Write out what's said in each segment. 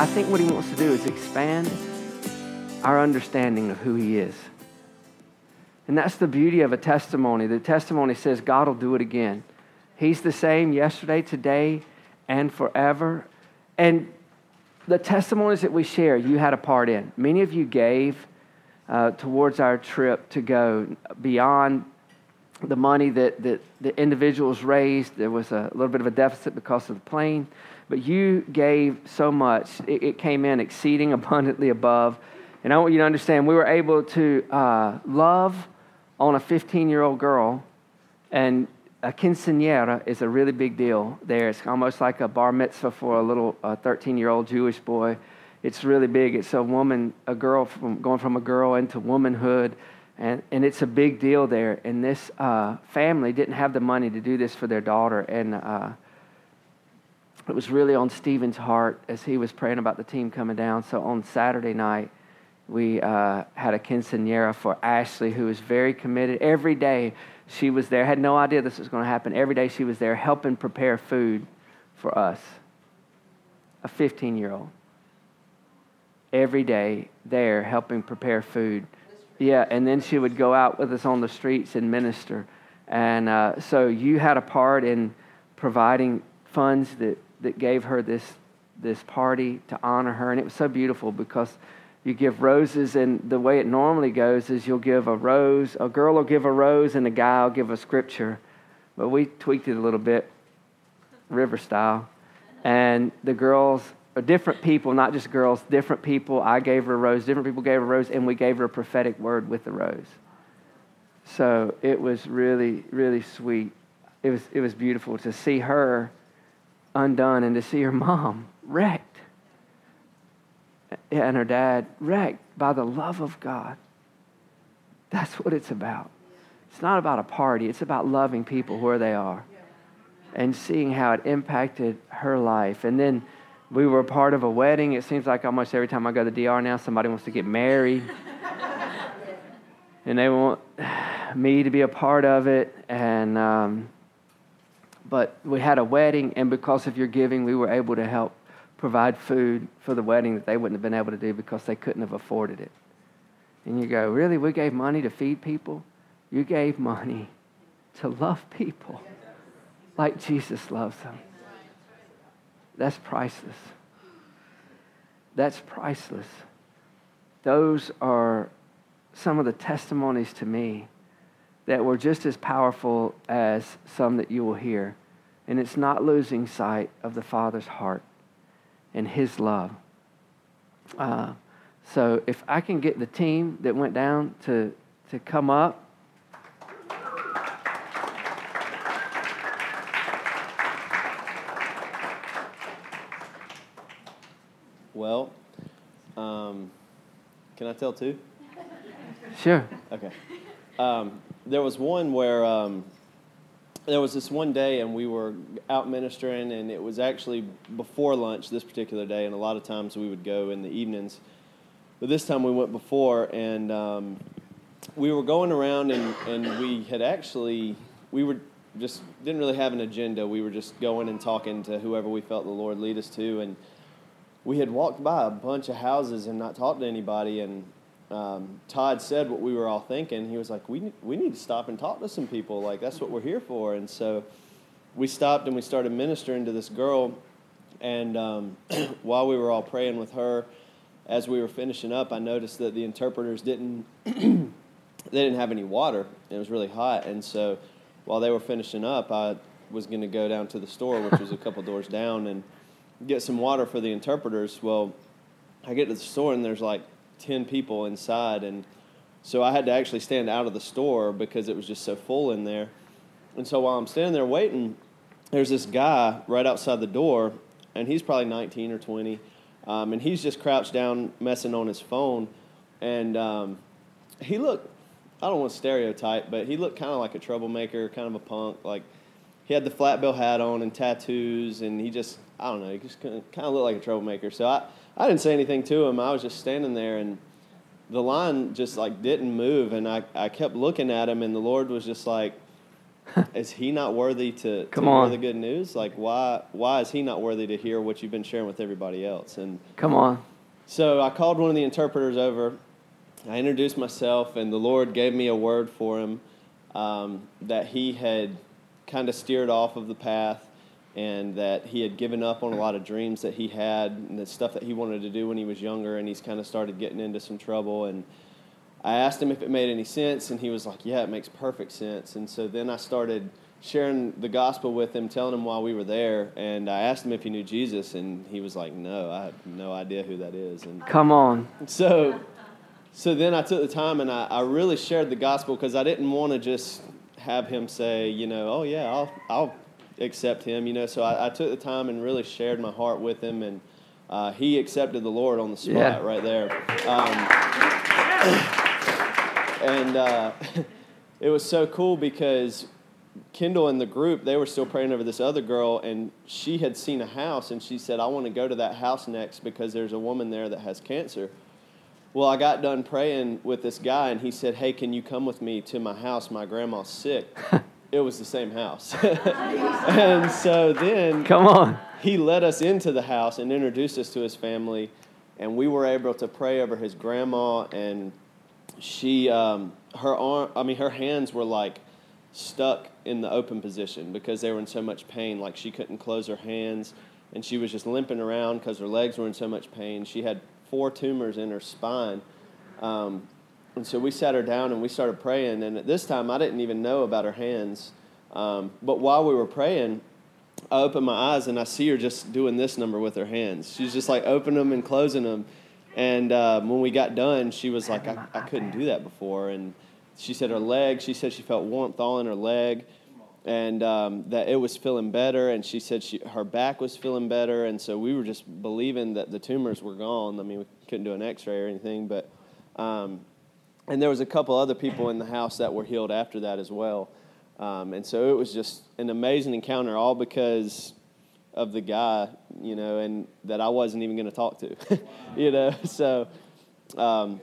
I think what He wants to do is expand our understanding of who He is. And that's the beauty of a testimony. The testimony says God will do it again. He's the same yesterday, today, and forever. And the testimonies that we share, you had a part in. Many of you gave uh, towards our trip to go beyond the money that, that the individuals raised. There was a little bit of a deficit because of the plane, but you gave so much. It, it came in exceeding abundantly above. And I want you to understand we were able to uh, love on a 15 year old girl, and a quinceañera is a really big deal there. It's almost like a bar mitzvah for a little 13 year old Jewish boy. It's really big. It's a woman, a girl from going from a girl into womanhood. And, and it's a big deal there. And this uh, family didn't have the money to do this for their daughter. And uh, it was really on Stephen's heart as he was praying about the team coming down. So on Saturday night, we uh, had a quinceanera for Ashley, who was very committed. Every day she was there, had no idea this was going to happen. Every day she was there helping prepare food for us, a 15 year old. Every day there helping prepare food. Yeah, and then she would go out with us on the streets and minister. And uh, so you had a part in providing funds that, that gave her this, this party to honor her. And it was so beautiful because you give roses, and the way it normally goes is you'll give a rose, a girl will give a rose, and a guy will give a scripture. But we tweaked it a little bit, river style. And the girls different people, not just girls, different people. I gave her a rose, different people gave her a rose, and we gave her a prophetic word with the rose. So it was really, really sweet. It was, it was beautiful to see her undone and to see her mom wrecked and her dad wrecked by the love of God. That's what it's about. It's not about a party, it's about loving people where they are and seeing how it impacted her life. And then we were part of a wedding. It seems like almost every time I go to the DR now, somebody wants to get married. and they want me to be a part of it. And, um, but we had a wedding, and because of your giving, we were able to help provide food for the wedding that they wouldn't have been able to do because they couldn't have afforded it. And you go, Really? We gave money to feed people? You gave money to love people like Jesus loves them. That's priceless. That's priceless. Those are some of the testimonies to me that were just as powerful as some that you will hear. And it's not losing sight of the Father's heart and His love. Uh, so if I can get the team that went down to, to come up. Well, um, can I tell two? Sure. Okay. Um, there was one where um, there was this one day and we were out ministering and it was actually before lunch this particular day and a lot of times we would go in the evenings. But this time we went before and um, we were going around and, and we had actually we were just didn't really have an agenda. We were just going and talking to whoever we felt the lord lead us to and we had walked by a bunch of houses and not talked to anybody and um, Todd said what we were all thinking. He was like, we, we need to stop and talk to some people. Like, that's what we're here for. And so we stopped and we started ministering to this girl. And um, while we were all praying with her, as we were finishing up, I noticed that the interpreters didn't they didn't have any water. It was really hot, and so while they were finishing up, I was going to go down to the store, which was a couple doors down, and get some water for the interpreters. Well, I get to the store and there's like 10 people inside. And so I had to actually stand out of the store because it was just so full in there. And so while I'm standing there waiting, there's this guy right outside the door, and he's probably 19 or 20. Um, and he's just crouched down messing on his phone. And um, he looked, I don't want to stereotype, but he looked kind of like a troublemaker, kind of a punk. Like he had the flat bill hat on and tattoos, and he just, I don't know, he just kind of looked like a troublemaker. So I, I didn't say anything to him. I was just standing there, and the line just like didn't move, and I, I kept looking at him, and the Lord was just like, is he not worthy to, Come to on. hear the good news? Like, why, why is he not worthy to hear what you've been sharing with everybody else? And Come on. so I called one of the interpreters over. I introduced myself, and the Lord gave me a word for him um, that he had kind of steered off of the path and that he had given up on a lot of dreams that he had and the stuff that he wanted to do when he was younger, and he's kind of started getting into some trouble. And I asked him if it made any sense, and he was like, Yeah, it makes perfect sense. And so then I started sharing the gospel with him, telling him why we were there, and I asked him if he knew Jesus, and he was like, No, I have no idea who that is. And Come on. so, so then I took the time and I, I really shared the gospel because I didn't want to just have him say, you know, oh yeah, I'll I'll accept him, you know. So I, I took the time and really shared my heart with him, and uh, he accepted the Lord on the spot Yeah. right there. Um, and uh, it was so cool because Kendall and the group, they were still praying over this other girl, and she had seen a house, and she said, I want to go to that house next because there's a woman there that has cancer. Well, I got done praying with this guy, and he said, Hey, can you come with me to my house? My grandma's sick. it was the same house. and so then Come on. he led us into the house and introduced us to his family, and we were able to pray over his grandma. And she, um, her arm, I mean, her hands were like stuck in the open position because they were in so much pain. Like she couldn't close her hands, and she was just limping around because her legs were in so much pain. She had four tumors in her spine. Um, and so we sat her down and we started praying. And at this time, I didn't even know about her hands. Um, but while we were praying, I opened my eyes and I see her just doing this number with her hands. She's just like opening them and closing them. And uh, when we got done, she was like, I, I couldn't do that before. And she said her leg, she said she felt warmth all in her leg and um, that it was feeling better. And she said she, her back was feeling better. And so we were just believing that the tumors were gone. I mean, we couldn't do an x ray or anything, but. Um, and there was a couple other people in the house that were healed after that as well. Um, and so it was just an amazing encounter, all because of the guy, you know, and that I wasn't even going to talk to, you know. So um,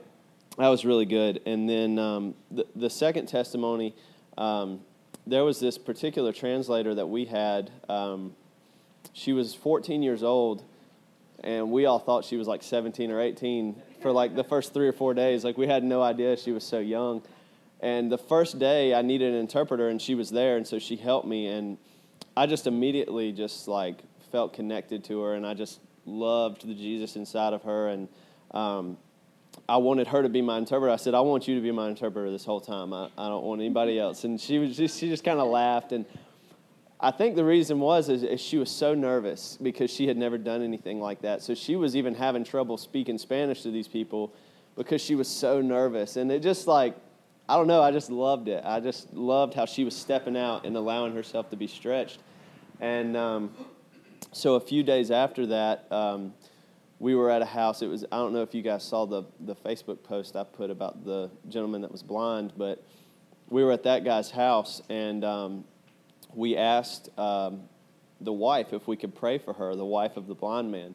that was really good. And then um, the, the second testimony, um, there was this particular translator that we had. Um, she was 14 years old, and we all thought she was like 17 or 18 for like the first three or four days. Like we had no idea she was so young. And the first day I needed an interpreter, and she was there, and so she helped me. And I just immediately just like felt connected to her, and I just loved the Jesus inside of her. And um, I wanted her to be my interpreter. I said, I want you to be my interpreter this whole time. I, I don't want anybody else. And she was just, she just kind of laughed. And I think the reason was is, is she was so nervous because she had never done anything like that. So she was even having trouble speaking Spanish to these people because she was so nervous. And it just like, I don't know, I just loved it. I just loved how she was stepping out and allowing herself to be stretched. And um, so a few days after that, um, we were at a house. It was I don't know if you guys saw the the Facebook post I put about the gentleman that was blind, but we were at that guy's house and um, we asked um, the wife if we could pray for her, the wife of the blind man,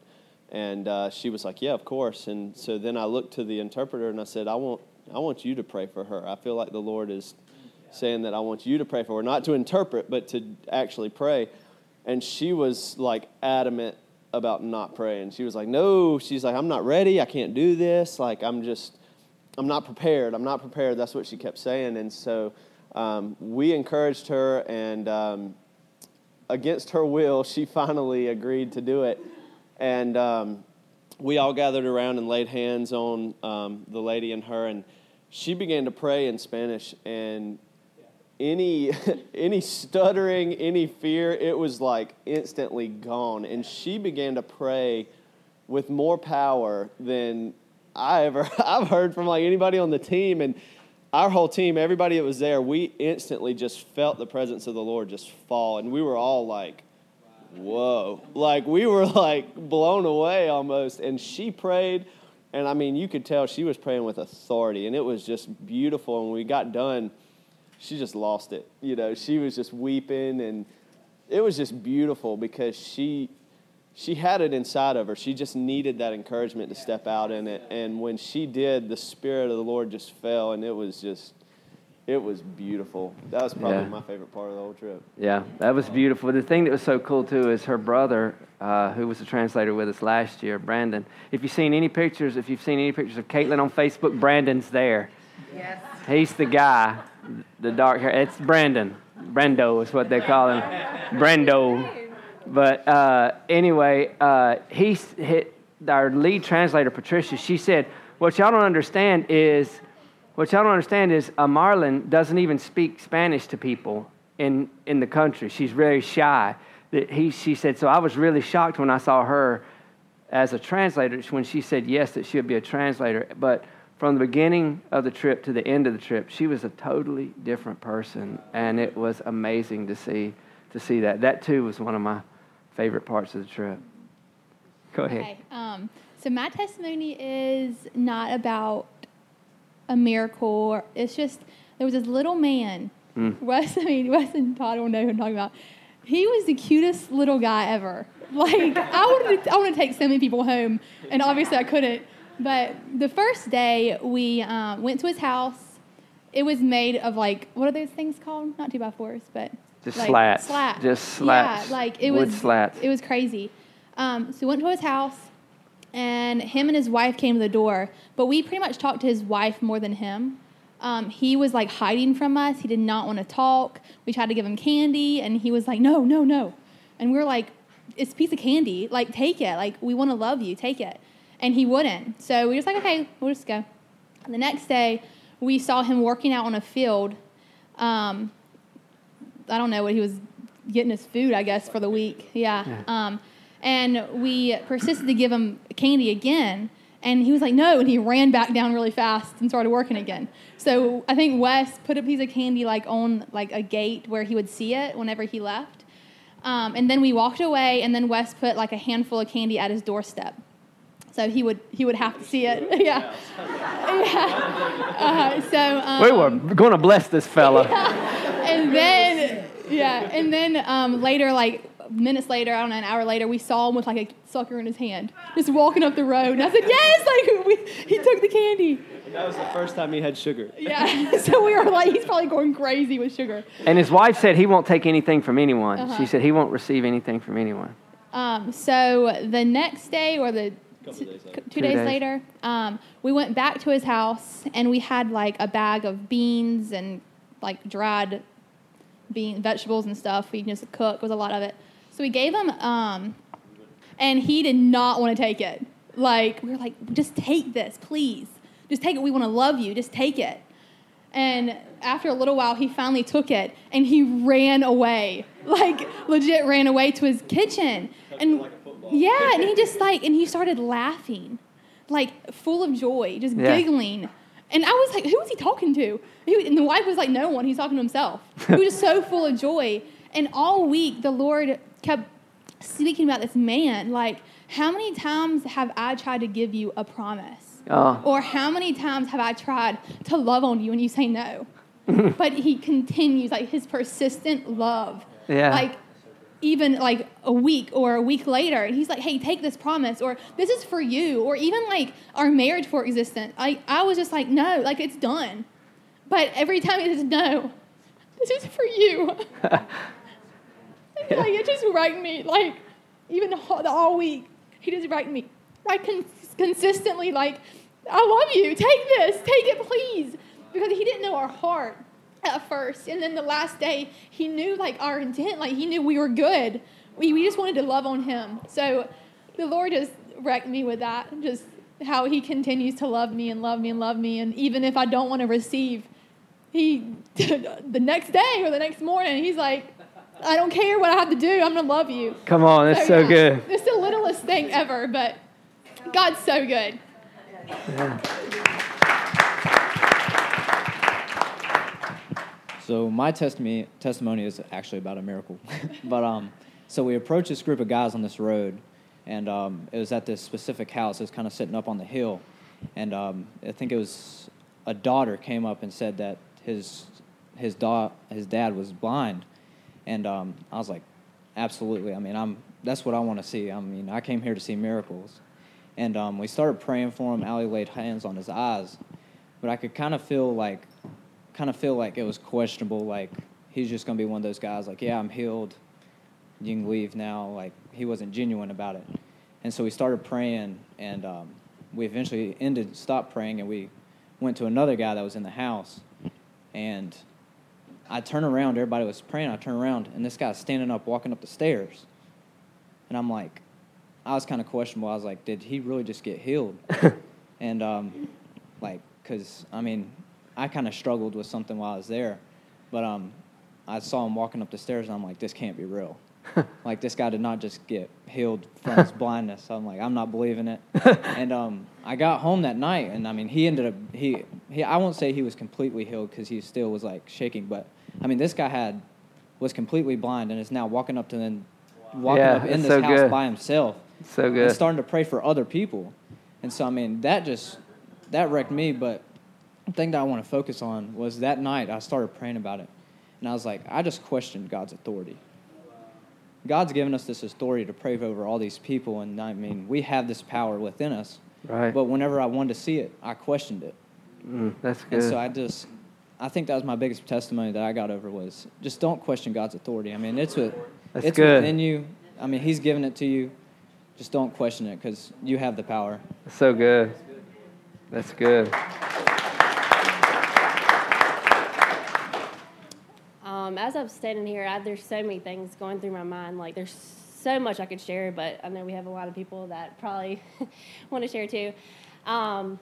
and uh, she was like, "Yeah, of course." And so then I looked to the interpreter and I said, "I want I want you to pray for her. I feel like the Lord is saying that I want you to pray for her, not to interpret, but to actually pray." And she was like adamant about not praying. She was like, "No," she's like, "I'm not ready. I can't do this. Like, I'm just, I'm not prepared. I'm not prepared." That's what she kept saying. And so um, we encouraged her, and um, against her will, she finally agreed to do it. And um, we all gathered around and laid hands on um, the lady and her, and she began to pray in Spanish. And any any stuttering, any fear, it was like instantly gone. And she began to pray with more power than I ever I've heard from like anybody on the team and our whole team, everybody that was there, we instantly just felt the presence of the Lord just fall. And we were all like whoa. Like we were like blown away almost. And she prayed. And I mean you could tell she was praying with authority. And it was just beautiful. And when we got done she just lost it. You know, she was just weeping. And it was just beautiful because she she had it inside of her. She just needed that encouragement to step out in it. And when she did, the spirit of the Lord just fell and it was just it was beautiful. That was probably Yeah. my favorite part of the whole trip. Yeah, that was beautiful. The thing that was so cool too is her brother, uh, who was a translator with us last year, Brandon. If you've seen any pictures, if you've seen any pictures of Caitlin on Facebook, Brandon's there. Yes. He's the guy, the dark hair. It's Brandon. Brendo is what they call him. Brendo. But uh, anyway, uh, hit our lead translator, Patricia. She said, "What y'all don't understand is, what y'all don't understand is, uh, Marlon doesn't even speak Spanish to people in in the country. She's very shy." He, she said, "So I was really shocked when I saw her as a translator when she said yes that she would be a translator but from the beginning of the trip to the end of the trip she was a totally different person and it was amazing to see to see that that too was one of my favorite parts of the trip go ahead Okay. Um, so my testimony is not about a miracle. It's just there was this little man. Wes, I mean Wes and Todd will know who I'm talking about. He was the cutest little guy ever. Like I wanted, to, I wanted to take so many people home, and obviously I couldn't. But the first day we um, went to his house. It was made of like what are those things called? Not two by fours, but Just like slats. Slats. Just slats. Yeah, like it Wood was slats. It was crazy. Um, so we went to his house, and him and his wife came to the door. But we pretty much talked to his wife more than him. Um, he was like hiding from us. He did not want to talk. We tried to give him candy, and he was like, "No, no, no." And we were like, "It's a piece of candy. Like, take it. Like, we want to love you. Take it." And he wouldn't. So we were just like, "Okay, we'll just go." The next day, we saw him working out on a field. Um, I don't know what he was getting his food, I guess, for the week. Yeah. Um, and we persisted to give him candy again. And he was like, no. And he ran back down really fast and started working again. So I think Wes put a piece of candy like on like a gate where he would see it whenever he left. Um, and then we walked away, and then Wes put like a handful of candy at his doorstep. So he would he would have to see it. yeah. yeah. Uh, so um, we were going to bless this fella and then yeah, and then um, later, like minutes later, I don't know, an hour later, we saw him with like a sucker in his hand, just walking up the road. And I said, "Yes!" Like we, he took the candy. That was the first time he had sugar. Yeah. so we were like, he's probably going crazy with sugar. and his wife said he won't take anything from anyone Uh-huh. she said he won't receive anything from anyone Um, so the next day, or the Couple days later. Two two days, days. later, um, we went back to his house and we had like a bag of beans and like dried bean vegetables and stuff. We just cook was a lot of it. So we gave him, um, and he did not want to take it. Like we were like, just take this, please. Just take it. We want to love you. Just take it. And after a little while, he finally took it and he ran away. Like, legit ran away to his kitchen. And like a football. yeah, and he just like, and he started laughing, like full of joy, just Yeah. giggling. And I was like, who was he talking to? He, and the wife was like, no one. He's talking to himself. He was just so full of joy. And all week, the Lord kept speaking about this man. Like, how many times have I tried to give you a promise? oh Or how many times have I tried to love on you and you say no? but he continues, like his persistent love. Yeah. Like even like a week or a week later, and he's like, hey, take this promise, or this is for you, or even like our marriage for existence. I, I was just like, no, like it's done. But every time he says, no, this is for you. like it just wrecked me. Like even all, the all week, he just wrecked me. Like con- consistently, like I love you. Take this. Take it, please. Because he didn't know our heart at first, and then the last day, he knew like our intent. Like he knew we were good. We we just wanted to love on him. So the Lord just wrecked me with that. Just how he continues to love me and love me and love me, and even if I don't want to receive, he the next day or the next morning, he's like, I don't care what I have to do. I'm gonna love you. come on that's so yeah, good It's the littlest thing ever, but God's so good. So my testimony testimony is actually about a miracle, but um, so we approached this group of guys on this road, and um, it was at this specific house. It was kind of sitting up on the hill, and um, I think it was a daughter came up and said that his his da- his dad was blind, and um, I was like, absolutely. I mean, I'm that's what I want to see. I mean, I came here to see miracles, and um, we started praying for him. Allie laid hands on his eyes, but I could kind of feel like kind of feel like it was questionable. Like he's just going to be one of those guys. Like, yeah, I'm healed. You can leave now. Like he wasn't genuine about it. And so we started praying, and um, we eventually ended, stopped praying, and we went to another guy that was in the house. And I turn around, everybody was praying. I turn around, and this guy's standing up, walking up the stairs. And I'm like, I was kind of questionable. I was like, did he really just get healed? and um, like, cause I mean, I kind of struggled with something while I was there, but um, I saw him walking up the stairs, and I'm like, this can't be real. like this guy did not just get healed from his blindness. I'm like, I'm not believing it. and um, I got home that night, and I mean, he ended up he he. I won't say he was completely healed because he still was like shaking, but I mean, this guy had was completely blind and is now walking up to them, walking Yeah, up in this so house good. by himself So and good. starting to pray for other people. And so, I mean, that just that wrecked me. But thing that I want to focus on was that night I started praying about it, and I was like, I just questioned God's authority. God's given us this authority to pray over all these people, and I mean, we have this power within us. Right. But whenever I wanted to see it, I questioned it. Mm, that's good. And so I just, I think that was my biggest testimony that I got over was just don't question God's authority. I mean, it's with, That's it's good. within you. I mean, He's given it to you. Just don't question it because you have the power. so good. That's good. Um, as I'm standing here, I, there's so many things going through my mind. Like there's so much I could share, but I know we have a lot of people that probably want to share too. Um,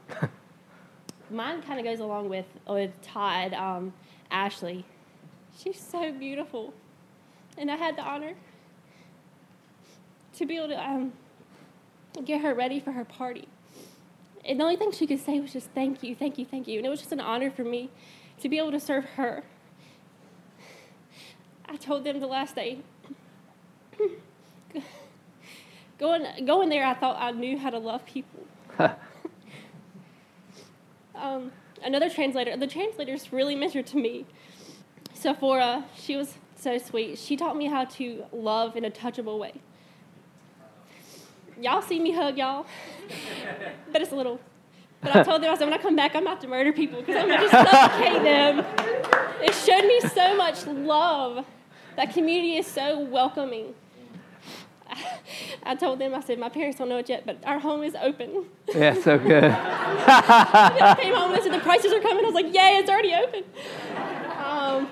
mine kind of goes along with with Todd, um, Ashley. She's so beautiful, and I had the honor to be able to um, get her ready for her party. And the only thing she could say was just thank you, thank you, thank you. And it was just an honor for me to be able to serve her. I told them the last day. going going there, I thought I knew how to love people. um, another translator, the translators really mentored to me. Sephora, she was so sweet. She taught me how to love in a touchable way. Y'all see me hug y'all, but it's a little. But I told them I said when I come back, I'm about to murder people because I'm gonna just suffocate them. It showed me so much love. That community is so welcoming. I told them, I said, my parents don't know it yet, but our home is open. Yeah, so good. I came home and I said, the prices are coming. I was like, yay, it's already open. Um,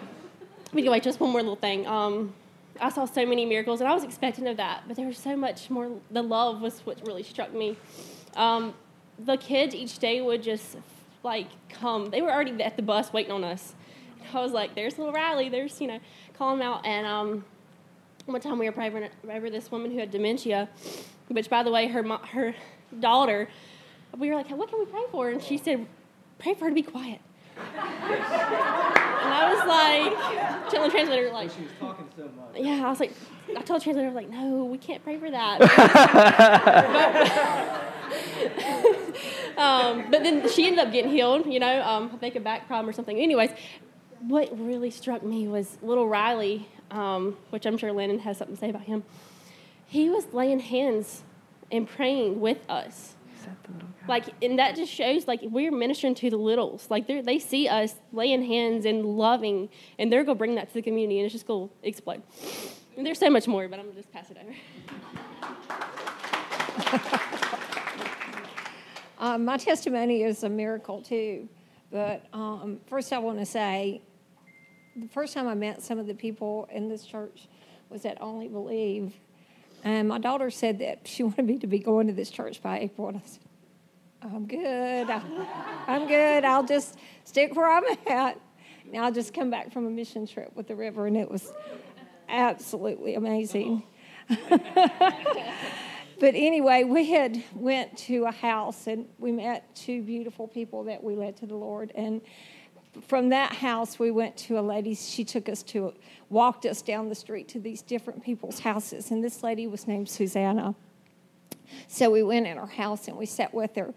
but anyway, just one more little thing. Um, I saw so many miracles, and I was expecting of that, but there was so much more. The love was what really struck me. Um, the kids each day would just like come. They were already at the bus waiting on us. I was like, "There's a little Riley. There's you know, call them out." And um, one time we were praying for- this woman who had dementia, which by the way, her her daughter. We were like, "What can we pray for?" And she said, "Pray for her to be quiet." and I was like, telling the translator, like, She was talking so much. yeah, I was like, I told the translator, I was like, no, we can't pray for that. um, but then she ended up getting healed, you know, um, I think a back problem or something. Anyways, what really struck me was little Riley, um, which I'm sure Lennon has something to say about him. He was laying hands and praying with us. Like, and that just shows like we're ministering to the littles. Like they they see us laying hands and loving, and they're gonna bring that to the community, and it's just gonna explode. And there's so much more, but I'm gonna just pass it over. Um, my testimony is a miracle too. But um, first, I want to say the first time I met some of the people in this church was at Only Believe. And my daughter said that she wanted me to be going to this church by April. And I said, I'm good. I, I'm good. I'll just stick where I'm at. Now, I just come back from a mission trip with the river, and it was absolutely amazing. But anyway, we had went to a house and we met two beautiful people that we led to the Lord. And from that house, we went to a lady. She took us to, walked us down the street to these different people's houses. And this lady was named Susanna. So we went in her house and we sat with her,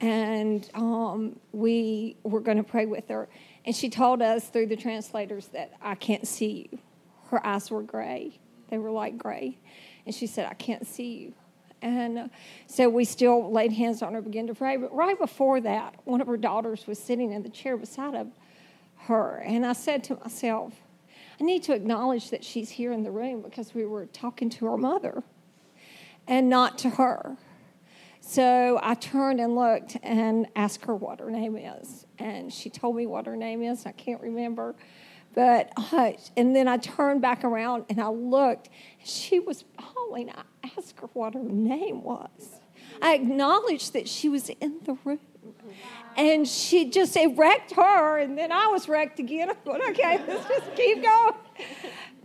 and um, we were going to pray with her. And she told us through the translators that I can't see you. Her eyes were gray; they were like gray, and she said, "I can't see you." And uh, so we still laid hands on her, began to pray. But right before that, one of her daughters was sitting in the chair beside of her. And I said to myself, I need to acknowledge that she's here in the room because we were talking to her mother and not to her. So I turned and looked and asked her what her name is. And she told me what her name is. I can't remember. But, uh, and then I turned back around and I looked. and She was bawling. I asked her what her name was. I acknowledged that she was in the room. And she just it wrecked her, and then I was wrecked again. I thought, okay, let's just keep going.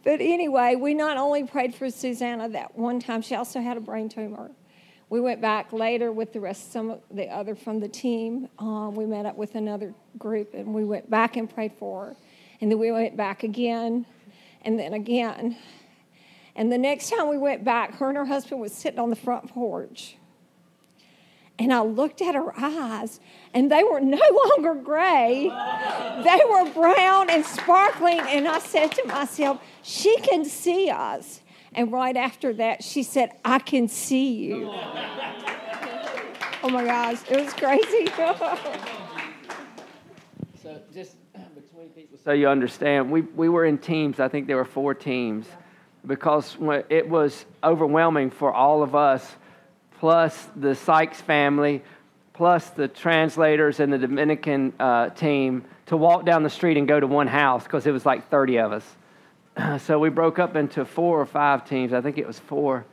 But anyway, we not only prayed for Susanna that one time, she also had a brain tumor. We went back later with the rest, some of the other from the team. Um, we met up with another group, and we went back and prayed for her. And then we went back again, and then again. And the next time we went back, her and her husband was sitting on the front porch. And I looked at her eyes, and they were no longer gray. They were brown and sparkling. And I said to myself, She can see us. And right after that, she said, I can see you. oh my gosh, it was crazy. so, just between people, so you understand, we, we were in teams. I think there were four teams because it was overwhelming for all of us plus the Sykes family, plus the translators and the Dominican uh, team to walk down the street and go to one house because it was like 30 of us. so we broke up into four or five teams. I think it was four,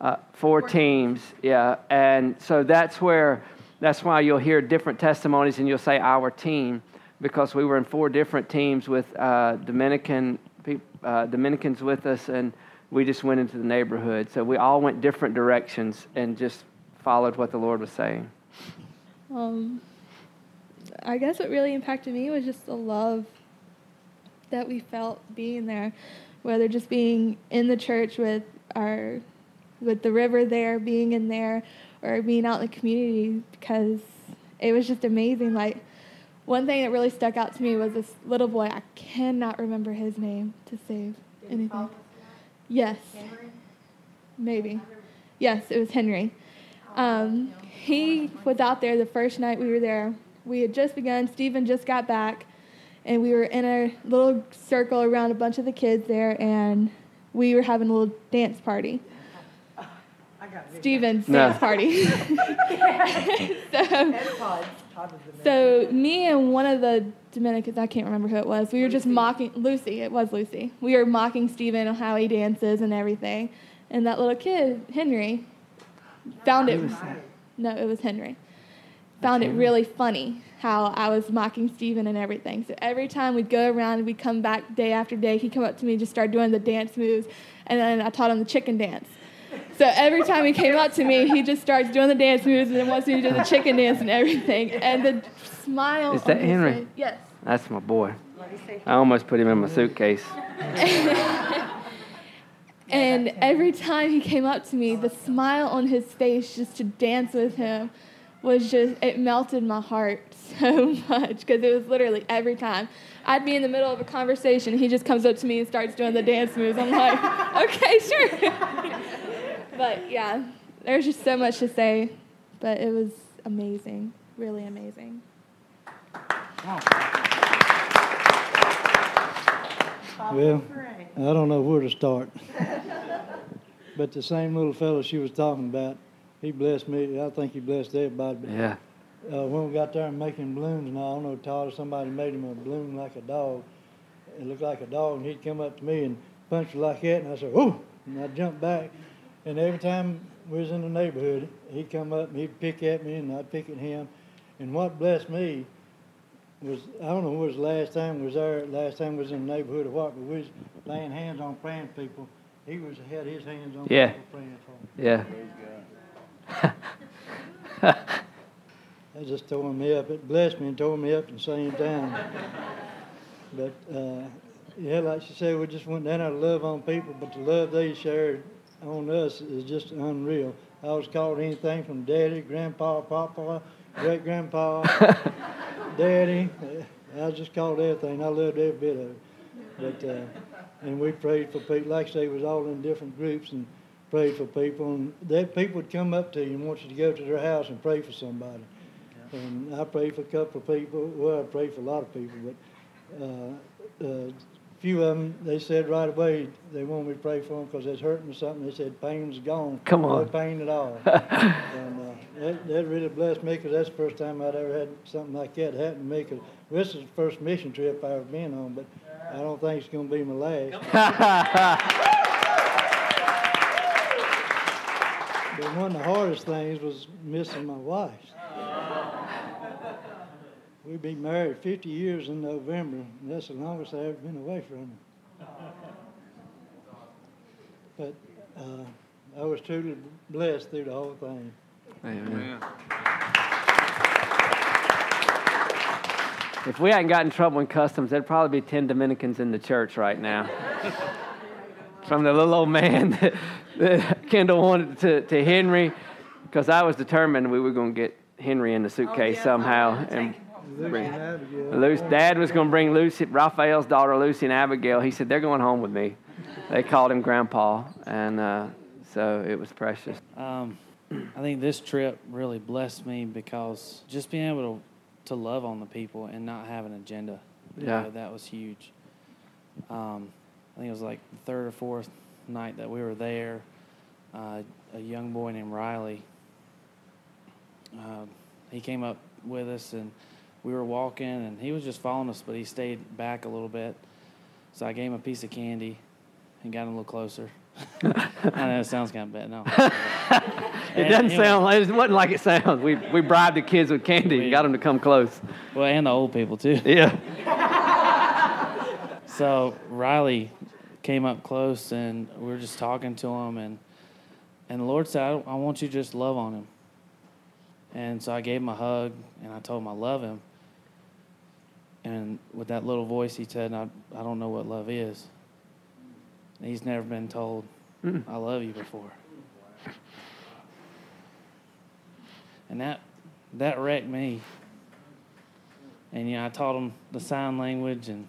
uh, four teams. Yeah, and so that's where that's why you'll hear different testimonies and you'll say our team because we were in four different teams with uh, Dominican uh, Dominicans with us and we just went into the neighborhood. So we all went different directions and just followed what the Lord was saying. Um, I guess what really impacted me was just the love that we felt being there, whether just being in the church with our, with the river there, being in there, or being out in the community, because it was just amazing. Like one thing that really stuck out to me was this little boy. I cannot remember his name to save anything. Yes. Henry? Maybe. Yes, it was Henry. Um, he was out there the first night we were there. We had just begun, Stephen just got back, and we were in a little circle around a bunch of the kids there, and we were having a little dance party. Stephen's no. dance party. so, so me and one of the Dominicans, I can't remember who it was. We were just mocking Lucy. It was Lucy. We were mocking Stephen on how he dances and everything. And that little kid, Henry, found it. No, it was Henry. Found it really funny how I was mocking Stephen and everything. So every time we'd go around and we'd come back day after day, he'd come up to me and just start doing the dance moves. And then I taught him the chicken dance. So every time he came up to me, he just starts doing the dance moves and wants me to do the chicken dance and everything. And the smile. Is that Henry? Face, yes. That's my boy. I almost put him in my suitcase. and every time he came up to me, the smile on his face just to dance with him was just, it melted my heart so much because it was literally every time. I'd be in the middle of a conversation, he just comes up to me and starts doing the dance moves. I'm like, okay, sure. But yeah, there's just so much to say, but it was amazing, really amazing. Wow. Well, I don't know where to start. but the same little fellow she was talking about, he blessed me. I think he blessed everybody. Yeah. Uh, when we got there and making balloons, and I don't know, Todd, somebody made him a balloon like a dog. It looked like a dog, and he'd come up to me and punch me like that, and I said, "Oh!" and I jumped back. And every time we was in the neighborhood, he'd come up and he'd pick at me, and I'd pick at him. And what blessed me was I don't know was the last time was there. Last time was in the neighborhood or what, but we was laying hands on praying people. He was had his hands on yeah. people praying for them. Yeah. that just tore me up. It blessed me and tore me up at the same time. but uh, yeah, like she said, we just went down out of love on people, but the love they shared on us is just unreal. I was called anything from daddy, grandpa, papa, great grandpa, daddy. I was just called everything. I loved every bit of it. But uh, and we prayed for people. Like I say, it was all in different groups and prayed for people. And that people would come up to you and want you to go to their house and pray for somebody. And I prayed for a couple of people. Well, I prayed for a lot of people, but uh, uh, few of them, they said right away they wanted me to pray for them because it's hurting or something. They said pain's gone. Come No pain at all. and uh, that, that really blessed me because that's the first time I'd ever had something like that happen to me. 'Cause this is the first mission trip I've ever been on, but I don't think it's going to be my last. But one of the hardest things was missing my wife. We've been married 50 years in November, and that's the longest I've ever been away from her. But uh, I was truly blessed through the whole thing. Amen. If we hadn't gotten in trouble in customs, there'd probably be 10 Dominicans in the church right now. From the little old man that, that Kendall wanted to, to Henry, because I was determined we were going to get Henry in the suitcase somehow. And Lucy bring, and Abigail. Lucy, Dad was going to bring Lucy, Raphael's daughter, Lucy and Abigail. He said, they're going home with me. They called him Grandpa, and uh, so it was precious. Um, I think this trip really blessed me because just being able to, to love on the people and not have an agenda, you Yeah. know, that was huge. Um, I think it was like the third or fourth night that we were there. Uh, a young boy named Riley, uh, he came up with us and we were walking and he was just following us, but he stayed back a little bit. So I gave him a piece of candy and got him a little closer. I know it sounds kind of bad. No. It doesn't sound like, it wasn't like it sounds. We, we bribed the kids with candy and got them to come close. Well, and the old people too. Yeah. So Riley came up close, and we were just talking to him, and and the Lord said, I, I want you to just love on him. And so I gave him a hug, and I told him I love him. And with that little voice, he said, I, I don't know what love is. He's never been told, I love you before. And that that wrecked me. And you know, I taught him the sign language and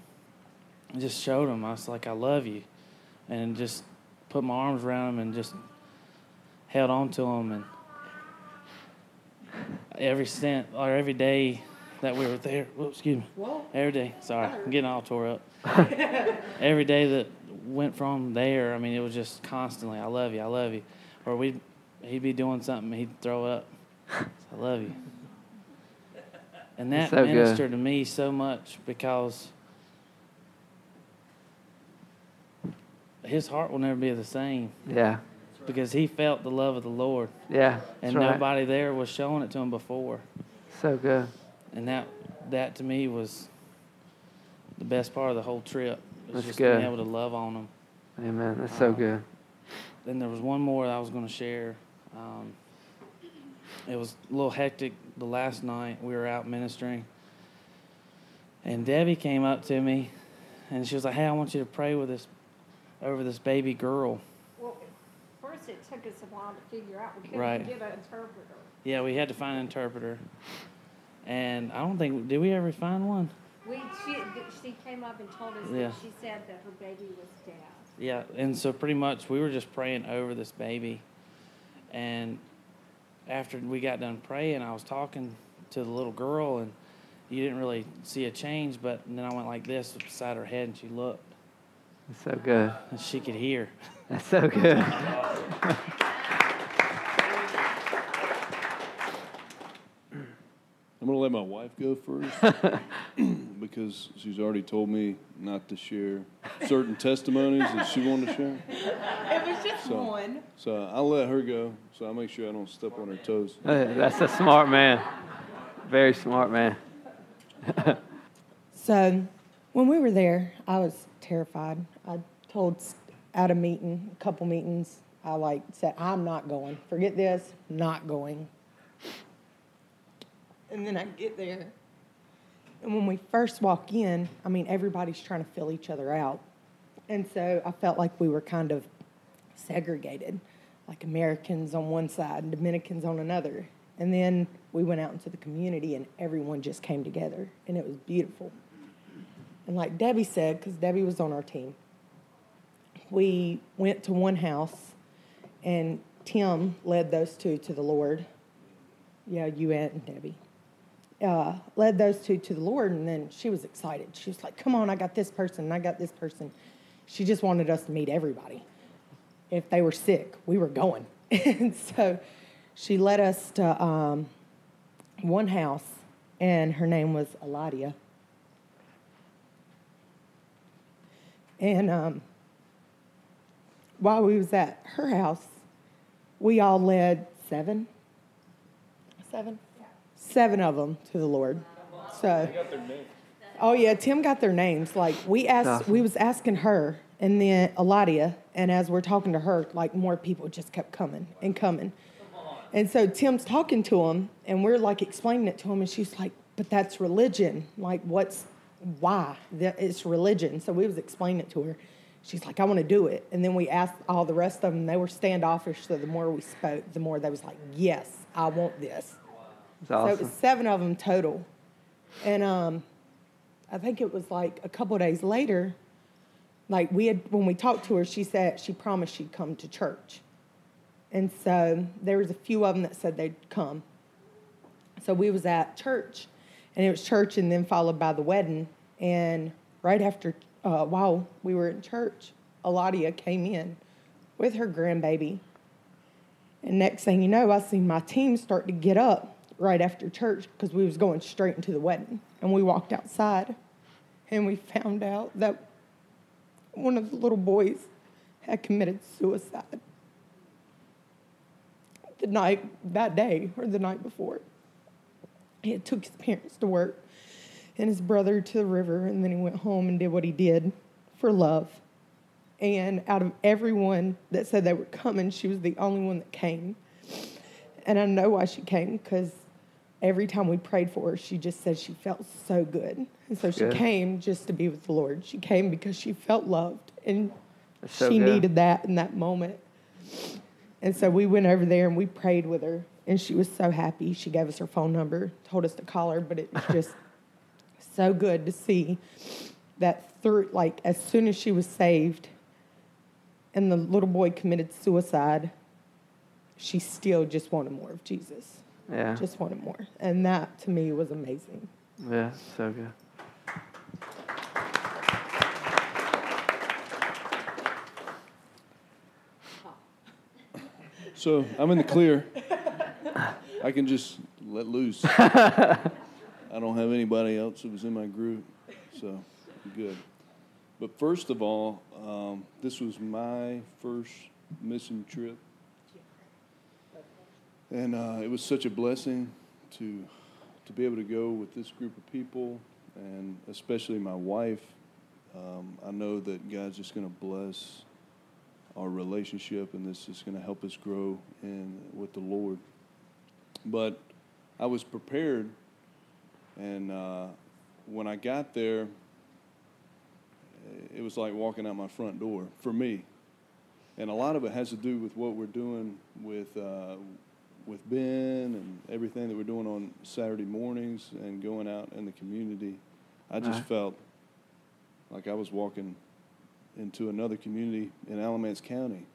just showed him. I was like, I love you. And just put my arms around him and just held on to him and every cent or every day that we were there, whoops, excuse me. Whoa. Every day, sorry, I'm getting all tore up. every day that went from there, I mean, it was just constantly, I love you, I love you. Or we'd, he'd be doing something, he'd throw up, I love you. And that That's so good. ministered to me so much because his heart will never be the same Yeah. because he felt the love of the Lord. Yeah. And right. nobody there was showing it to him before. So good. And that that to me was the best part of the whole trip. Was That's just good. being able to love on them. Amen. That's so Uh, good. Then there was one more that I was going to share. Um, it was a little hectic the last night. We were out ministering. And Debbie came up to me and she was like, Hey, I want you to pray with this over this baby girl. Well, first it took us a while to figure out we couldn't Right. get an interpreter. Yeah, we had to find an interpreter. And I don't think did we ever find one? We she, she came up and told us Yeah. that she said that her baby was dead. Yeah, and so pretty much we were just praying over this baby. And after we got done praying, I was talking to the little girl, and you didn't really see a change, but then I went like this beside her head, and she looked, That's so good. and she could hear. That's so good. I'm going to let my wife go first because she's already told me not to share certain testimonies that she wanted to share. It was just So- one. So I'll let her go so I make sure I don't step on her toes. That's a smart man. Very smart man. So, when we were there, I was terrified. I told at a meeting, a couple meetings, I like said, "I'm not going. Forget this. Not going." And then I get there, and when we first walk in, I mean, everybody's trying to fill each other out, and so I felt like we were kind of segregated, like Americans on one side and Dominicans on another. And then we went out into the community, and everyone just came together, and it was beautiful. And like Debbie said, because Debbie was on our team, we went to one house, and Tim led those two to the Lord. Yeah, you and Debbie. Uh, led those two to the Lord, and then she was excited. She was like, "Come on, I got this person, and I got this person." She just wanted us to meet everybody. If they were sick, we were going, and so she led us to um, one house, and her name was Eladia. And um, while we was at her house, we all led seven, seven, seven of them to the Lord. So, oh yeah, Tim got their names. Like we asked, awesome. we was asking her, and then Eladia, and as we're talking to her, like more people just kept coming and coming. And so Tim's talking to him, and we're like explaining it to him, and she's like, "But that's religion. Like, what's why? That it's religion." So we was explaining it to her. She's like, "I want to do it." And then we asked all the rest of them. They were standoffish. So the more we spoke, the more they was like, "Yes, I want this." It's So it was seven of them total, and um, I think it was like a couple days later. Like we had when we talked to her, she said she promised she'd come to church. And so there was a few of them that said they'd come. So we was at church, and it was church, and then followed by the wedding. And right after, uh, while we were in church, Eladia came in with her grandbaby. And next thing you know, I seen my team start to get up right after church because we was going straight into the wedding. And we walked outside, and we found out that one of the little boys had committed suicide the night that day or the night before. He took his parents to work and his brother to the river, and then he went home and did what he did for love. And out of everyone that said they were coming, she was the only one that came. And I know why she came because every time we prayed for her, she just said she felt so good. And so she Good. came just to be with the Lord. She came because she felt loved and so she good. needed that in that moment. And so we went over there and we prayed with her, and she was so happy. She gave us her phone number, told us to call her, but it was just so good to see that through, like, as soon as she was saved and the little boy committed suicide, she still just wanted more of Jesus. Yeah. Just wanted more. And that to me was amazing. Yeah, so good. So I'm in the clear. I can just let loose. I don't have anybody else that was in my group, so good. But first of all, um, this was my first mission trip, and uh, it was such a blessing to to be able to go with this group of people, and especially my wife. Um, I know that God's just going to bless our relationship, and this is going to help us grow in with the Lord. But I was prepared, and uh, when I got there, it was like walking out my front door for me. And a lot of it has to do with what we're doing with uh, with Ben and everything that we're doing on Saturday mornings and going out in the community. I just Right. felt like I was walking into another community in Alamance County.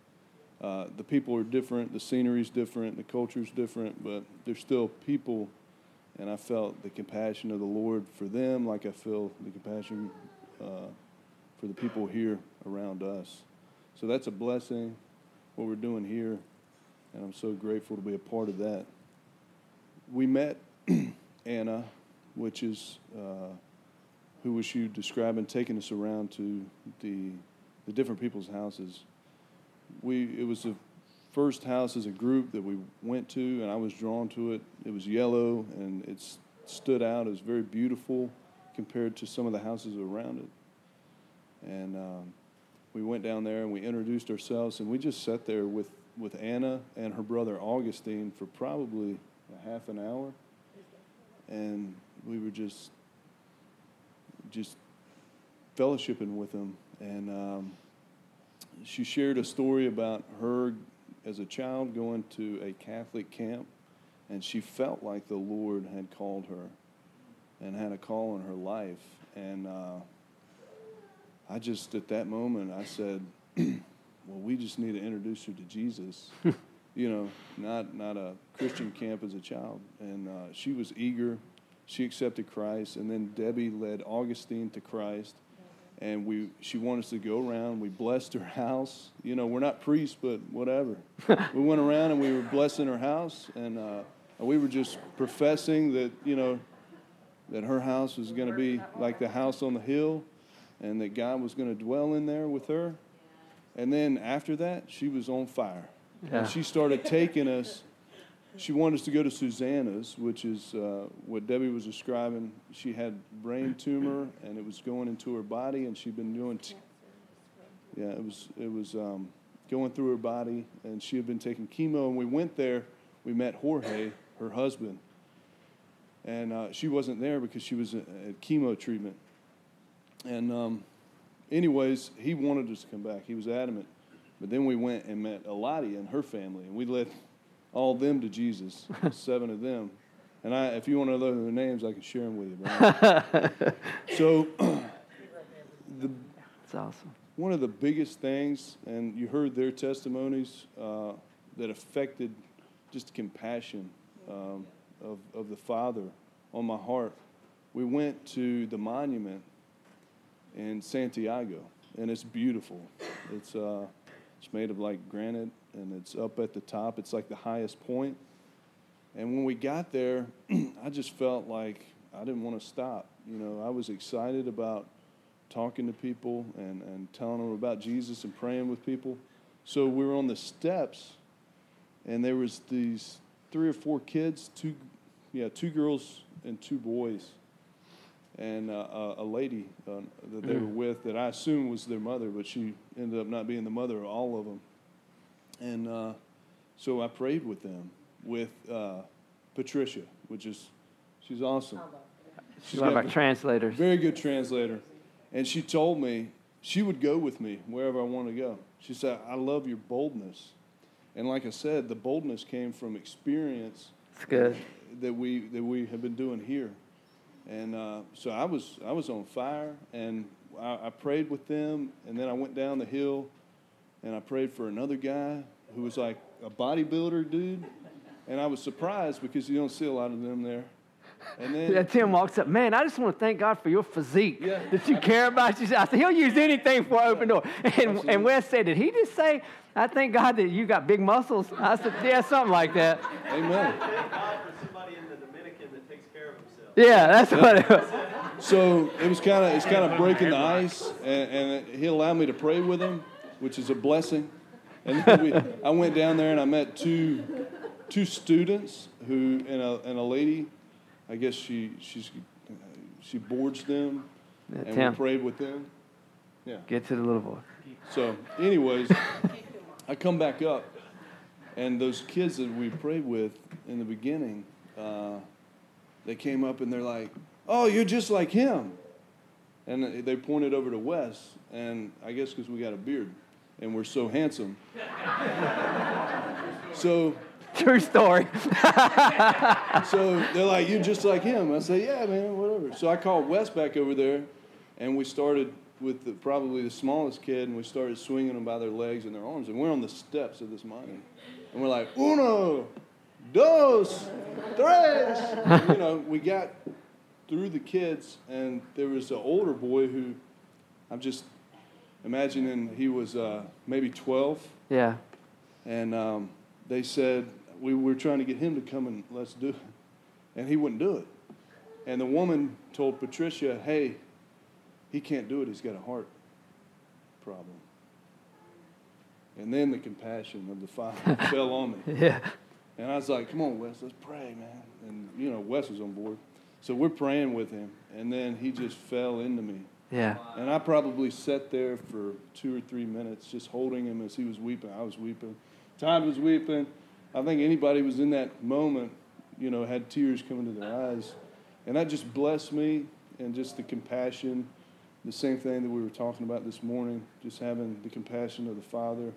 Uh, the people are different, the scenery's different, the culture's different, but they're still people. And I felt the compassion of the Lord for them, like I feel the compassion uh, for the people here around us. So that's a blessing, what we're doing here, and I'm so grateful to be a part of that. We met Anna, which is uh, who was you describing, taking us around to the the different people's houses. We it was the first house as a group that we went to, and I was drawn to it. It was yellow, and it stood out. It was very beautiful compared to some of the houses around it. And um, we went down there and we introduced ourselves, and we just sat there with with Anna and her brother Augustine for probably a half an hour, and we were just just fellowshipping with them. And um, she shared a story about her as a child going to a Catholic camp, and she felt like the Lord had called her and had a call in her life. And uh, I just, at that moment, I said, well, we just need to introduce her to Jesus. you know, not, not a Christian camp as a child. And uh, she was eager she accepted Christ, and then Debbie led Augustine to Christ. And we, she wanted us to go around. We blessed her house. You know, we're not priests, but whatever. we went around and we were blessing her house, and uh, we were just professing that, you know, that her house was going to be like the house on the hill, and that God was going to dwell in there with her. And then after that, she was on fire. Yeah. And she started taking us. She wanted us to go to Susanna's, which is uh, what Debbie was describing. She had brain tumor, and it was going into her body, and she'd been doing. T- yeah, it was it was um, going through her body, and she had been taking chemo. And we went there. We met Jorge, her husband, and uh, she wasn't there because she was at, at chemo treatment. And um, anyways, he wanted us to come back. He was adamant. But then we went and met Elodie and her family, and we led all of them to Jesus, seven of them. And I, if you want to know their names, I can share them with you. So, the, It's awesome. one of the biggest things, and you heard their testimonies uh, that affected just compassion um, of, of the Father on my heart. We went to the monument in Santiago, and it's beautiful. It's, uh, it's made of like granite, and it's up at the top. It's like the highest point. And when we got there, I just felt like I didn't want to stop. You know, I was excited about talking to people and, and telling them about Jesus and praying with people. So we were on the steps, and there was these three or four kids, two, yeah, two girls and two boys, and uh, a, a lady uh, that they were with that I assumed was their mother, but she ended up not being the mother of all of them. And uh, so I prayed with them, with uh, Patricia, which is, she's awesome. She's one of our got- translators. very good translator. And she told me she would go with me wherever I want to go. She said, I love your boldness. And like I said, the boldness came from experience It's good. that we that we have been doing here. And uh, so I was I was on fire, and I, I prayed with them, and then I went down the hill, and I prayed for another guy who was like a bodybuilder dude, and I was surprised because you don't see a lot of them there. And then Yeah, Tim walks up, man, I just want to thank God for your physique. Yeah. That you care about. You. I said, he'll use anything for an open door. And, Absolutely. and Wes said, did he just say, I thank God that you got big muscles? I said, yeah, something like that. Amen. somebody in the Dominican that takes care of himself. Yeah, that's what it was. So it was kind of it's kind of breaking the ice, and, and he allowed me to pray with him, which is a blessing. And we, I went down there and I met two two students who and a and a lady, I guess she she's she boards them, and we prayed with them. Yeah. Get to the little boy. So, anyways, I come back up, and those kids that we prayed with in the beginning, uh, they came up and they're like, "Oh, you're just like him," and they pointed over to Wes, and I guess because we got a beard and we're so handsome. so, True story. so they're like, "You're just like him." I say, "Yeah, man, whatever." So I called Wes back over there, and we started with the, probably the smallest kid, and we started swinging them by their legs and their arms, and we're on the steps of this mine, and we're like, "Uno, dos, tres." You know, we got through the kids, and there was an older boy who, I'm just imagining he was uh, maybe 12, yeah. and um, they said we were trying to get him to come and let's do it, and he wouldn't do it. And the woman told Patricia, "Hey, he can't do it. He's got a heart problem." And then the compassion of the Father fell on me, Yeah. And I was like, "Come on, Wes, let's pray, man." And you know, Wes was on board, so we're praying with him, and then he just fell into me. Yeah. And I probably sat there for two or three minutes just holding him as he was weeping. I was weeping. Todd was weeping. I think anybody was in that moment, you know, had tears coming to their eyes. And that just blessed me and just the compassion, the same thing that we were talking about this morning, just having the compassion of the Father.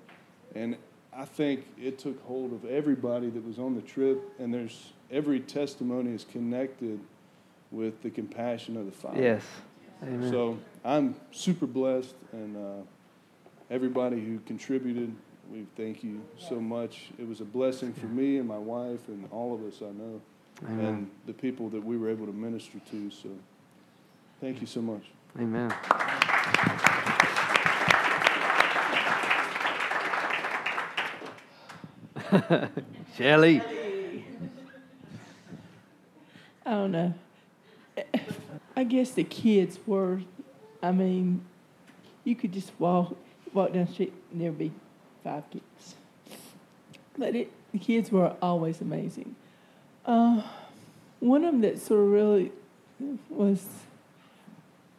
And I think it took hold of everybody that was on the trip, and there's every testimony is connected with the compassion of the Father. Yes. Amen. So I'm super blessed, and uh, everybody who contributed, we thank you so much. It was a blessing for me and my wife and all of us, I know. Amen. and the people that we were able to minister to. So thank you so much. Amen. Shelly. I don't know. I guess the kids were, I mean, you could just walk walk down the street and there'd be five kids. But it, the kids were always amazing. Uh, one of them that sort of really was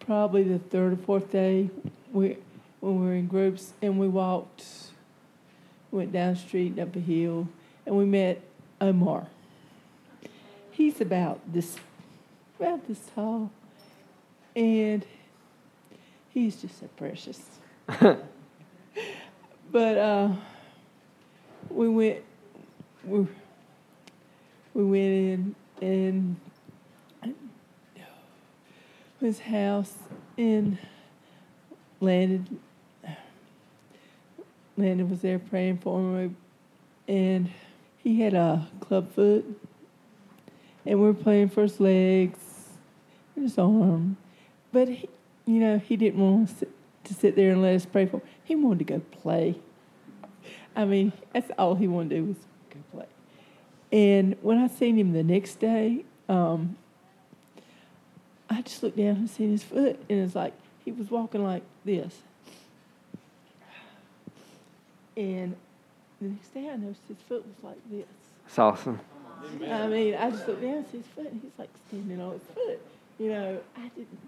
probably the third or fourth day we, when we were in groups and we walked, went down the street and up a hill, and we met Omar. He's about this, about this tall, and he's just so precious. but uh, we went, we, we went in and his house and landed. Landon was there praying for him, and he had a club foot, and we were playing his legs, his arm, but he, you know he didn't want to sit, to sit there and let us pray for him. He wanted to go play. I mean, that's all he wanted to do was go play. And when I seen him the next day, um, I just looked down and seen his foot, and it's like he was walking like this. And the next day, I noticed his foot was like this. It's awesome. I mean, I just looked down and see his foot, and he's like standing on his foot. You know, I didn't.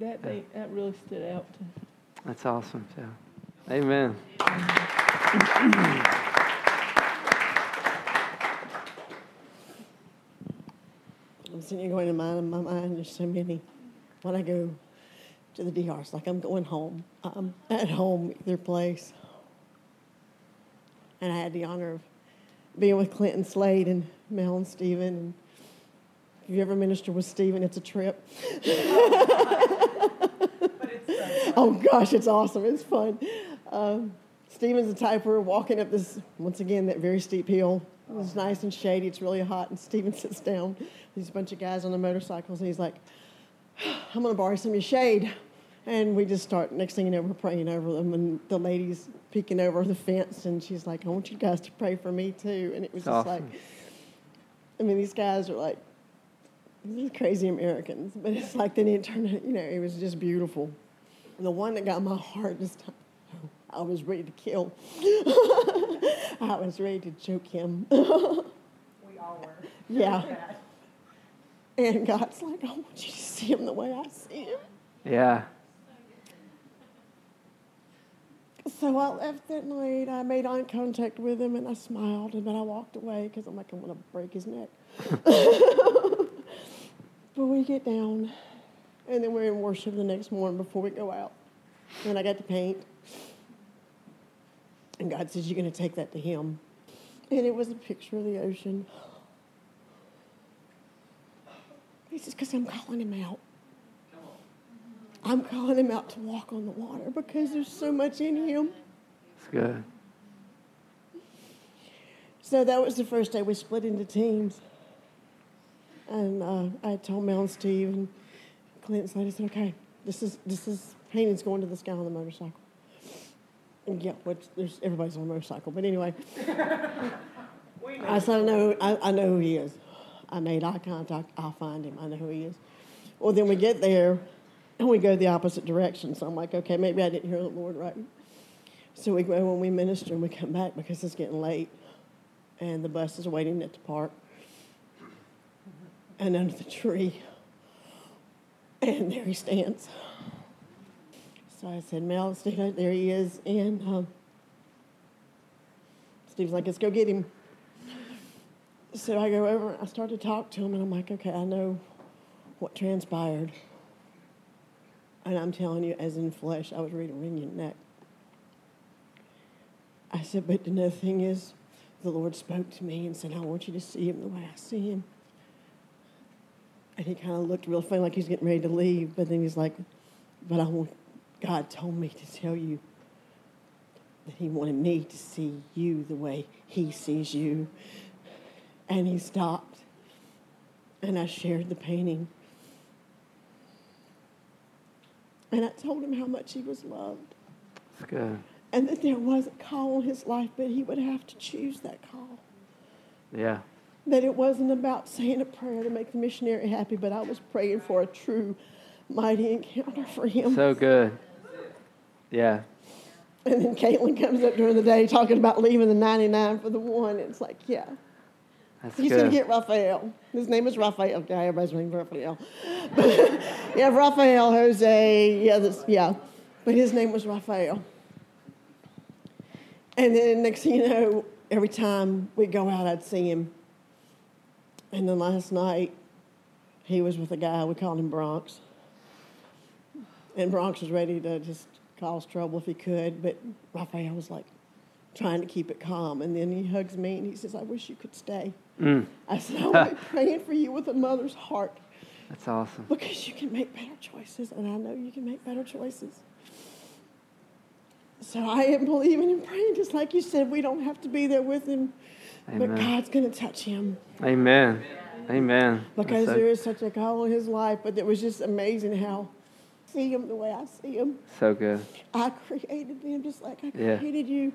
That thing that really stood out to. Me. That's awesome, too. Amen. I'm sitting here going in my, in my mind, there's so many. When I go to the DR, it's like I'm going home. I'm at home, their place. And I had the honor of being with Clinton Slade and Mel and Stephen. And if you ever minister with Stephen, it's a trip. oh gosh, it's awesome. It's fun. Um, Stephen's the type we're walking up this, once again, that very steep hill. It's nice and shady. It's really hot. And Stephen sits down. There's a bunch of guys on the motorcycles. And he's like, I'm going to borrow some of your shade. And we just start, next thing you know, we're praying over them. And the lady's peeking over the fence. And she's like, I want you guys to pray for me too. And it was just Awesome. like, I mean, these guys are like, these crazy Americans. But it's like they didn't turn it, you know, it was just beautiful. And the one that got my heart this time, I was ready to kill. I was ready to choke him. We all were. Yeah. And God's like, I want you to see him the way I see him. Yeah. So I left that night. I made eye contact with him and I smiled, and then I walked away because I'm like, I'm going to break his neck. but we get down, and then we're in worship the next morning before we go out. And I got to paint. And God says, You're going to take that to him. And it was a picture of the ocean. He says, Because I'm calling him out. I'm calling him out to walk on the water because there's so much in him. It's good. So that was the first day we split into teams. And uh, I told Mel and Steve and Clint Slade, I said, okay, this is, this is, painting's going to this guy on the motorcycle. And yeah, which there's, everybody's on a motorcycle. But anyway, I said, I know, I, I know who he is. I made eye contact. I'll find him. I know who he is. Well, then we get there and we go the opposite direction. So I'm like, okay, maybe I didn't hear the Lord right. So we go when we minister and we come back because it's getting late and the bus is waiting at the park and under the tree. And there he stands. So I said, Mel, Steve, there he is. And um, Steve's like, let's go get him. So I go over and I start to talk to him, and I'm like, okay, I know what transpired. And I'm telling you, as in flesh, I was ready to wring your neck. I said, but another thing is, the Lord spoke to me and said, I want you to see him the way I see him. And he kind of looked real funny, like he's getting ready to leave. But then he's like, but I want, God told me to tell you that he wanted me to see you the way he sees you. And he stopped. and I shared the painting. And I told him how much he was loved. That's good. And that there was a call in his life, but he would have to choose that call. Yeah. That it wasn't about saying a prayer to make the missionary happy, but I was praying for a true, mighty encounter for him. So good. Yeah. And then Caitlin comes up during the day talking about leaving the 99 for the one. It's like, yeah. That's He's good. going to get Raphael. His name is Raphael. Okay, everybody's ringing Raphael. Yeah, Raphael, Jose, yeah, this, yeah. But his name was Raphael. And then next thing you know, every time we go out, I'd see him. And then last night, he was with a guy, we called him Bronx. And Bronx was ready to just cause trouble if he could, but Raphael was like trying to keep it calm. And then he hugs me and he says, I wish you could stay. Mm. I said, I'll be praying for you with a mother's heart That's awesome. because you can make better choices, and I know you can make better choices. So I am believing and praying, just like you said, we don't have to be there with him, but God's going to touch him Amen. Amen. because That's there so, is such a call in his life. But it was just amazing how I see him the way I see him. so good. I created him just like I Yeah. created you.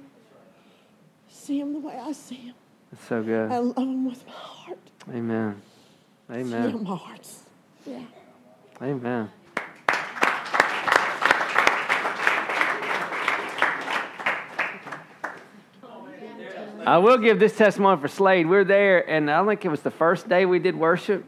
See him the way I see him. That's so good. I love him with my heart. Amen. Amen. my hearts. Yeah. Amen. I will give this testimony for Slade. We are there, and I think it was the first day we did worship,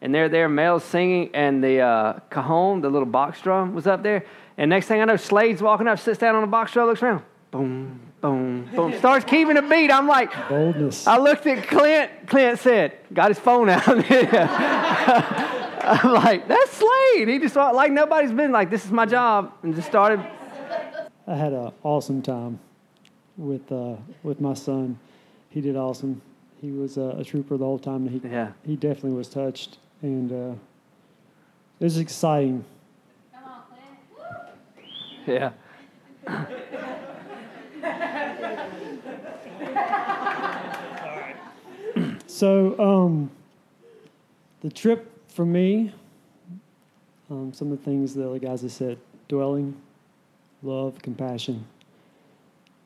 and they're there, males singing, and the uh, cajon, the little box drum, was up there. And next thing I know, Slade's walking up, sits down on the box drum, looks around, boom, boom, boom, starts keeping a beat. I'm like, Boldness. I looked at Clint. Clint said, got his phone out. I'm like, that's Slade. He just like nobody's been like, this is my job, and just started. I had an awesome time with uh, with my son. He did awesome. He was uh, a trooper the whole time. He Yeah. he definitely was touched, and uh, it was exciting. Come on, Clint. Yeah. So um, the trip for me, um, some of the things the other guys have said: dwelling, love, compassion,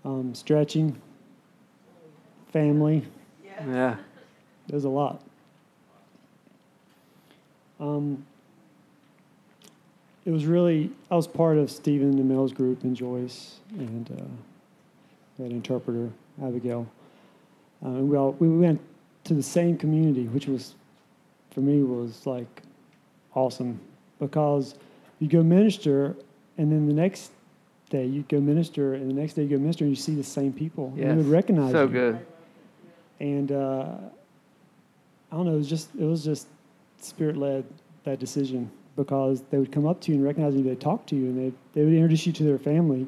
um, stretching, family. Yeah. There's a lot. Um, it was really, I was part of Stephen and Mel's group and Joyce and uh, that interpreter, Abigail. Uh, and we, all, we went to the same community, which was, for me, was like awesome because you go minister and then the next day you go minister and the next day you go minister and you see the same people. And Yes. you would recognize So you good. and uh, I don't know. It was just it was just spirit led that decision because they would come up to you and recognize you. They'd talk to you and they they would introduce you to their family.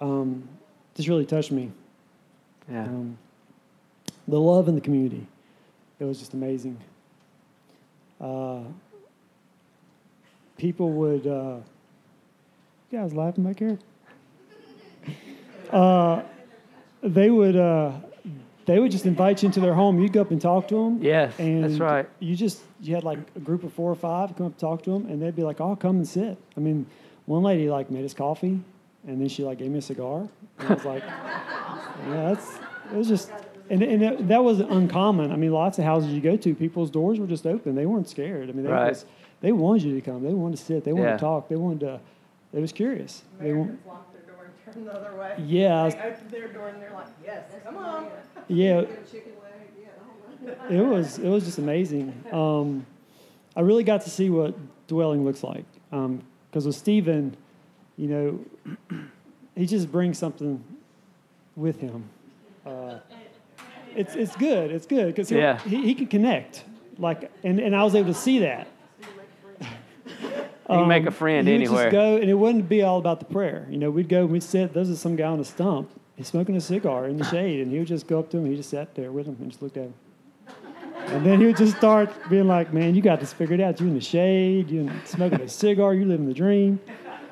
Um, just really touched me. Yeah. Um, the love in the community, it was just amazing. Uh, people would. Uh, you guys laughing back here? Uh, they would. Uh, they would just invite you into their home. You'd go up and talk to them. Yes, and that's right. You just you had like a group of four or five come up and talk to them, and they'd be like, "Oh, come and sit." I mean, one lady like made us coffee, and then she like gave me a cigar. And I was like, "Yeah, that's it was just." And, and it, that was uncommon. I mean, lots of houses you go to, people's doors were just open. They weren't scared. I mean, they, Right. was, they wanted you to come. They wanted to sit. They wanted Yeah. to talk. They wanted to. They was curious. They want, Americans lock their door and turn the other way. Yeah, I was- They open their door and they're like, yes, come on. Yeah. Get a chicken leg, yeah, all right. it was it was just amazing. Um, I really got to see what dwelling looks like because with Stephen, you know, he just brings something with him. Uh, it's it's good. It's good because Yeah. he he can connect like and, and I was able to see that. You can make a um, friend he would. Just go, and it wouldn't be all about the prayer. You know, we'd go, and we'd sit. There's some guy on a stump. He's smoking a cigar in the shade, and he would just go up to him. He just sat there with him and just looked at him. And then he would just start being like, "Man, you got this figured out. You in the shade. You smoking a cigar. You living the dream."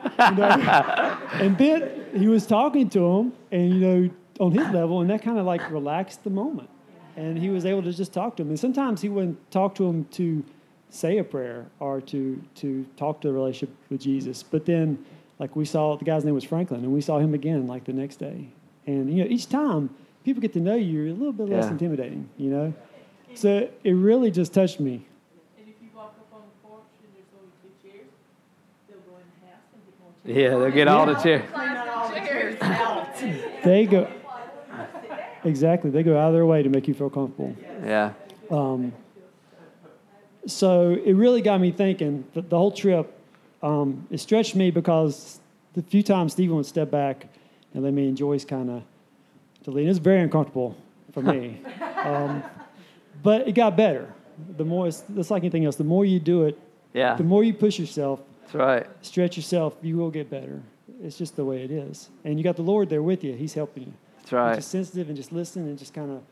You know? and then he was talking to him, and you know, on his level, and that kind of like relaxed the moment. and he was able to just talk to him. And sometimes he wouldn't talk to him to say a prayer or to to talk to the relationship with Jesus. But then, like we saw, the guy's name was Franklin, and we saw him again like the next day. And you know, each time people get to know you, you're a little bit less Yeah. intimidating. You know, so it really just touched me. And if you walk up on the porch and there's only two chairs, they'll go in the house and get more chairs. Yeah, they'll get all the chairs. Clean out all the chairs out. They go exactly. They go out of their way to make you feel comfortable. Yeah. Um, so it really got me thinking. The, the whole trip, um, it stretched me because the few times Stephen would step back and let me and Joyce kind of lead. It was very uncomfortable for me, um, but it got better. The more it's, it's like anything else. The more you do it, Yeah. the more you push yourself, That's right. stretch yourself, you will get better. It's just the way it is. And you got the Lord there with you. He's helping you. That's right. Just sensitive and just listen and just kind of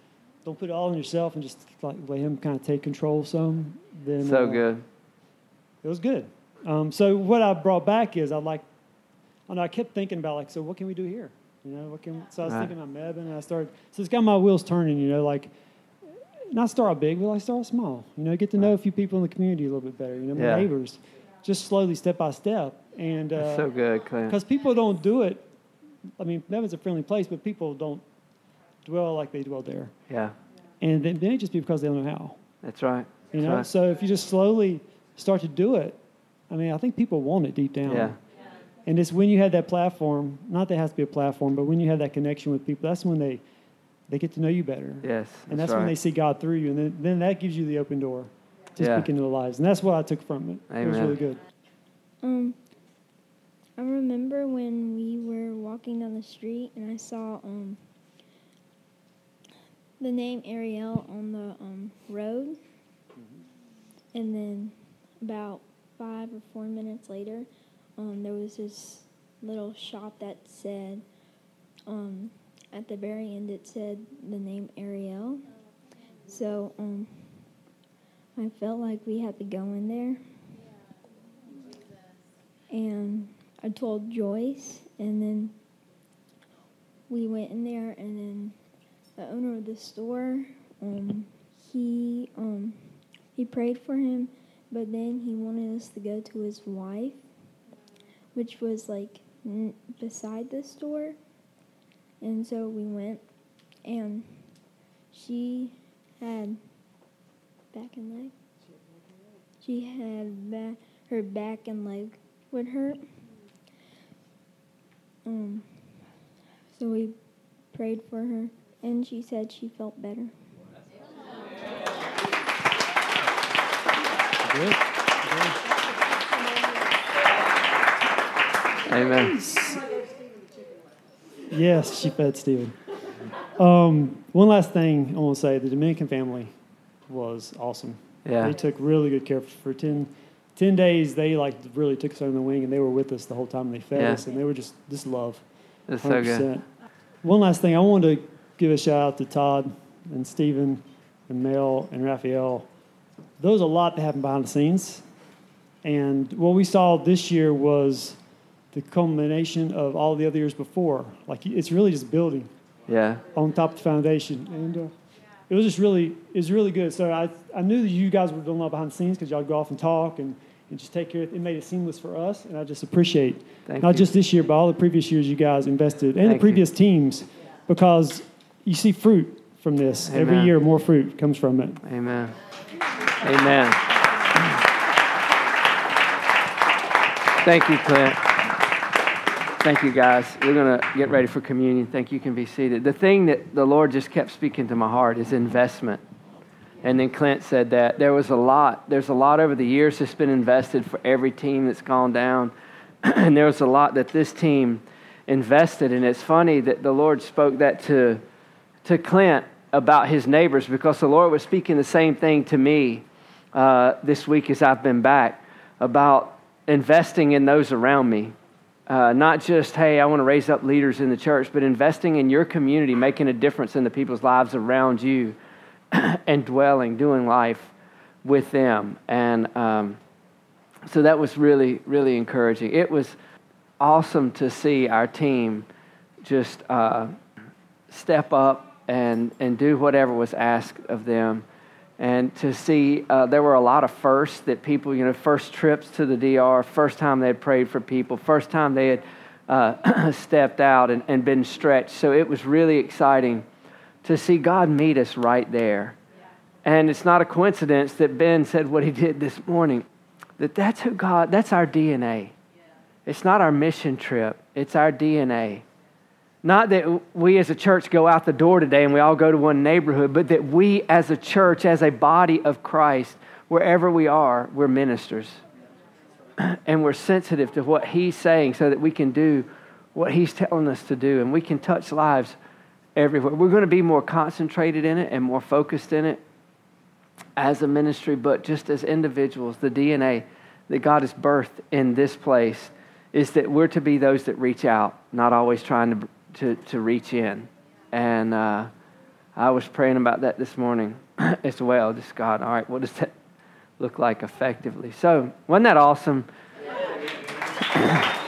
don't put it all on yourself and just like let Him kind of take control some. Then So uh, good. It was good. Um, so what I brought back is I like, I know I kept thinking about like, so what can we do here? You know, what can? So I was thinking about Mebane, and I started. So it's got my wheels turning. You know, like not start out big, but like start out small. You know, get to know a few people in the community a little bit better. You know, my Yeah. neighbors, just slowly, step by step, and uh, so good, because people don't do it. I mean, Mebane's a friendly place, but people don't dwell like they dwell there. Yeah. And then, then it just be because they don't know how. That's right. You That's know, right. so if you just slowly start to do it, I mean, I think people want it deep down. Yeah. And it's when you have that platform, not that it has to be a platform, but when you have that connection with people, that's when they they get to know you better. Yes. And that's that's when they see God through you, and then, then that gives you the open door to Yeah. speak into their lives. And that's what I took from it. It was really good. Um, I remember when we were walking down the street and I saw um the name Ariel on the um road, and then about five or four minutes later, um there was this little shop that said um at the very end it said the name Ariel, so um I felt like we had to go in there. And I told Joyce, and then we went in there, and then the owner of the store, um, he um, he prayed for him, but then he wanted us to go to his wife, which was like n- beside the store, and so we went, and she had back and leg. She had ba- her back and leg would hurt. Um, so we prayed for her, and she said she felt better. Good. Amen. Yes, she fed Stephen. Um, one last thing I want to say the Dominican family was awesome. Yeah. They took really good care for 10, 10 days. They like really took us under the wing and they were with us the whole time. They fed Yeah. us and they were just, just love. That's so good. One last thing I wanted to give a shout out to Todd and Stephen and Mel and Raphael. There was a lot that happened behind the scenes. And what we saw this year was the culmination of all the other years before. Like it's really just building Yeah. on top of the foundation, and uh, it was just really it was really good. So I I knew that you guys were doing a lot behind the scenes because y'all go off and talk and, and just take care. of It It made it seamless for us, and I just appreciate Thank not you. just this year, but all the previous years you guys invested and Thank the you. previous teams because you see fruit from this every year. More fruit comes from it. Amen. Amen. Thank you, Clint. Thank you, guys. We're going to get ready for communion. Thank you. You can be seated. The thing that the Lord just kept speaking to my heart is investment. And then Clint said that there was a lot. There's a lot over the years that's been invested for every team that's gone down. and there was a lot that this team invested. And it's funny that the Lord spoke that to, to Clint about his neighbors because the Lord was speaking the same thing to me uh, this week as I've been back about investing in those around me. Uh, not just, hey, I want to raise up leaders in the church, but investing in your community, making a difference in the people's lives around you, and dwelling, doing life with them. And um, so that was really, really encouraging. It was awesome to see our team just uh, step up and, and do whatever was asked of them. And to see, uh, there were a lot of firsts that people, you know, first trips to the DR, first time they had prayed for people, first time they had uh, stepped out and, and been stretched. So it was really exciting to see God meet us right there. And it's not a coincidence that Ben said what he did this morning, that that's who God, that's our DNA. It's not our mission trip, it's our DNA. Not that we as a church go out the door today and we all go to one neighborhood, but that we as a church, as a body of Christ, wherever we are, we're ministers. And we're sensitive to what He's saying so that we can do what He's telling us to do and we can touch lives everywhere. We're going to be more concentrated in it and more focused in it as a ministry, but just as individuals, the DNA that God has birthed in this place is that we're to be those that reach out, not always trying to to, to reach in. And uh, I was praying about that this morning as well. Just God, all right, what does that look like effectively? So, wasn't that awesome?